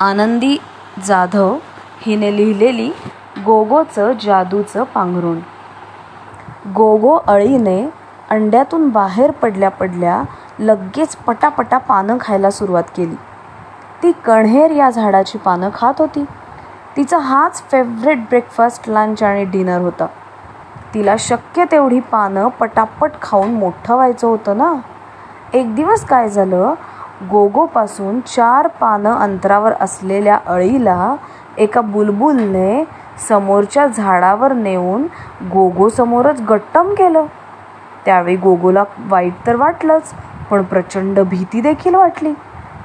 आनंदी जाधव हिने लिहिलेली गोगोचं जादूचं पांघरुण. गोगो अळीने अंड्यातून बाहेर पडल्या पडल्या लगेच पटापटा पानं खायला सुरुवात केली. ती कण्हेर या झाडाची पानं खात होती. तिचा हाच फेवरेट ब्रेकफास्ट लंच आणि डिनर होता. तिला शक्य तेवढी पानं पटापट खाऊन मोठं व्हायचं होतं ना? एक दिवस काय झालं? गोगोपासून चार पानं अंतरावर असलेल्या अळीला एका बुलबुलने समोरच्या झाडावर नेऊन गोगोसमोरच गट्टम केलं. त्यावेळी गोगोला वाईट तर वाटलंच पण प्रचंड भीती देखील वाटली.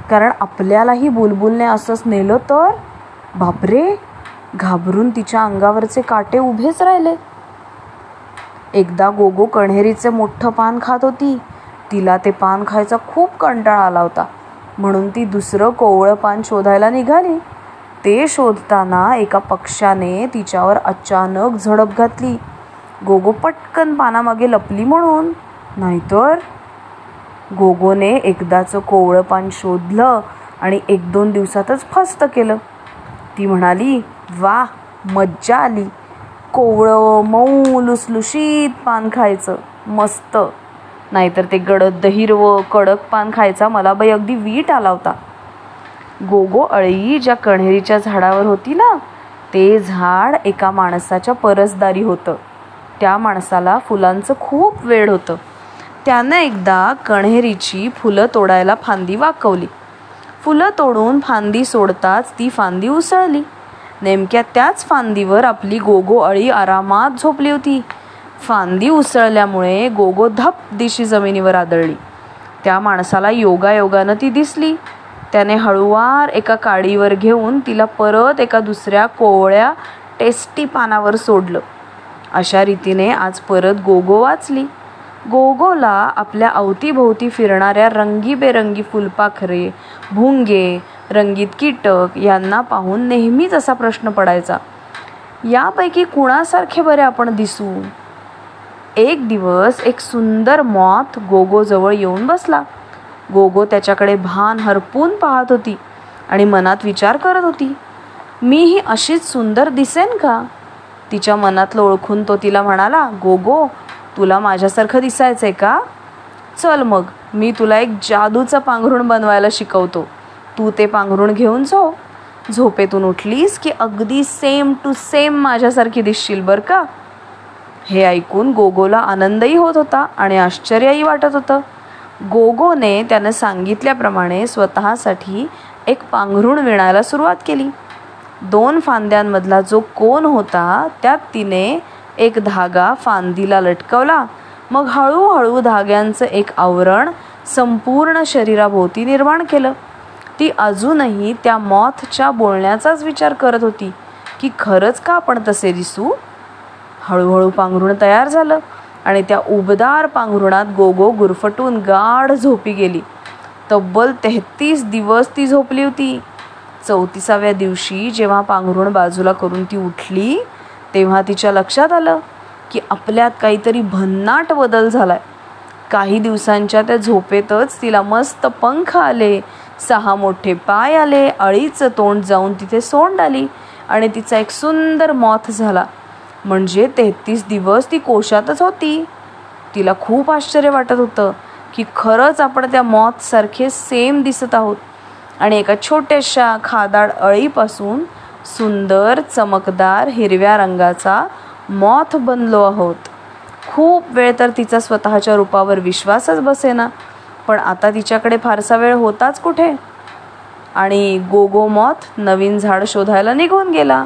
कारण आपल्यालाही बुलबुलने असंच नेलं तर? बापरे! घाबरून तिच्या अंगावरचे काटे उभेच राहिले. एकदा गोगो कण्हेरीचे मोठं पान खात होती. तिला ते पान खायचा खूप कंटाळा आला होता. म्हणून ती दुसरं कोवळं पान शोधायला निघाली. ते शोधताना एका पक्षाने तिच्यावर अचानक झडप घातली. गोगो पटकन पानामागे लपली म्हणून. नाहीतर? गोगोने एकदाचं कोवळं पान शोधलं आणि एक दोन दिवसातच फस्त केलं. ती म्हणाली वा मज्जा आली. कोवळं मऊ लुसलुशीत पान खायचं. मस्त. नाहीतर ते गडद हिरवं कडक पान खायचा मला बाई अगदी वीट आला होता. गोगो अळी ज्या कण्हेरीच्या झाडावर होती ना ते झाड एका माणसाच्या परसदारी होतं. त्या माणसाला फुलांचं खूप वेळ होतं. त्यानं एकदा कण्हेरीची फुलं तोडायला फांदी वाकवली. फुलं तोडून फांदी सोडताच ती फांदी उसळली. नेमक्या त्याच फांदीवर आपली गोगो अळी आरामात झोपली होती. फांदी उसळल्यामुळे गोगो धप दिशी जमिनीवर आदळली. त्या माणसाला योगायोगानं ती दिसली. त्याने हळुवार एका काडीवर घेऊन तिला परत एका दुसऱ्या कोवळ्या टेस्टी पानावर सोडलं. अशा रीतीने आज परत गोगो वाचली. गोगोला आपल्या अवतीभोवती फिरणाऱ्या रंगीबेरंगी फुलपाखरे भुंगे रंगीत कीटक यांना पाहून नेहमीच असा प्रश्न पडायचा यापैकी कुणासारखे बरे आपण दिसू? एक दिवस एक सुंदर मॉथ गोगोजवळ येऊन बसला. गोगो त्याच्याकडे भान हरपून पाहत होती आणि मनात विचार करत होती मी ही अशीच सुंदर दिसेन का? तिच्या मनातलं ओळखून तो तिला म्हणाला गोगो तुला माझ्यासारखं दिसायचंय का? चल मग मी तुला एक जादूचं पांघरुण बनवायला शिकवतो. तू ते पांघरुण घेऊन झो. झोपेतून उठलीस की अगदी सेम टू सेम माझ्यासारखी दिसशील बरं का? हे ऐकून गोगोला आनंदही होत होता आणि आश्चर्यही वाटत होतं. गोगोने त्यानं सांगितल्याप्रमाणे स्वतःसाठी एक पांघरुण विणायला सुरुवात केली. दोन फांद्यांमधला जो कोण होता त्यात तिने एक धागा फांदीला लटकवला. मग हळूहळू धाग्यांचं एक आवरण संपूर्ण शरीराभोवती निर्माण केलं. ती अजूनही त्या मॉथच्या बोलण्याचाच विचार करत होती की खरंच का आपण तसे दिसू? हळूहळू पांघरुण तयार झालं आणि त्या उबदार पांघरुणात गोगो गुरफटून गाढ झोपी गेली. तब्बल तेहतीस दिवस ती झोपली होती. चौतीसाव्या दिवशी जेव्हा पांघरुण बाजूला करून ती उठली तेव्हा तिच्या लक्षात आलं की आपल्यात काहीतरी भन्नाट बदल झालाय. काही दिवसांच्या त्या झोपेतच तिला मस्त पंख आले सहा मोठे पाय आले अळीचं तोंड जाऊन तिथे सोंड आली आणि तिचा एक सुंदर मॉथ झाला. म्हणजे तेहतीस दिवस ती कोशातच होती. तिला खूप आश्चर्य वाटत होतं की खरंच आपण त्या मॉथसारखे सेम दिसत आहोत. आणि एका छोट्याशा खादाड अळीपासून सुंदर चमकदार हिरव्या रंगाचा मॉथ बनलो आहोत. खूप वेळ तर तिचा स्वतःच्या रूपावर विश्वासच बसेना पण आता तिच्याकडे फारसा वेळ होताच कुठे? आणि गोगो मॉथ नवीन झाड शोधायला निघून गेला.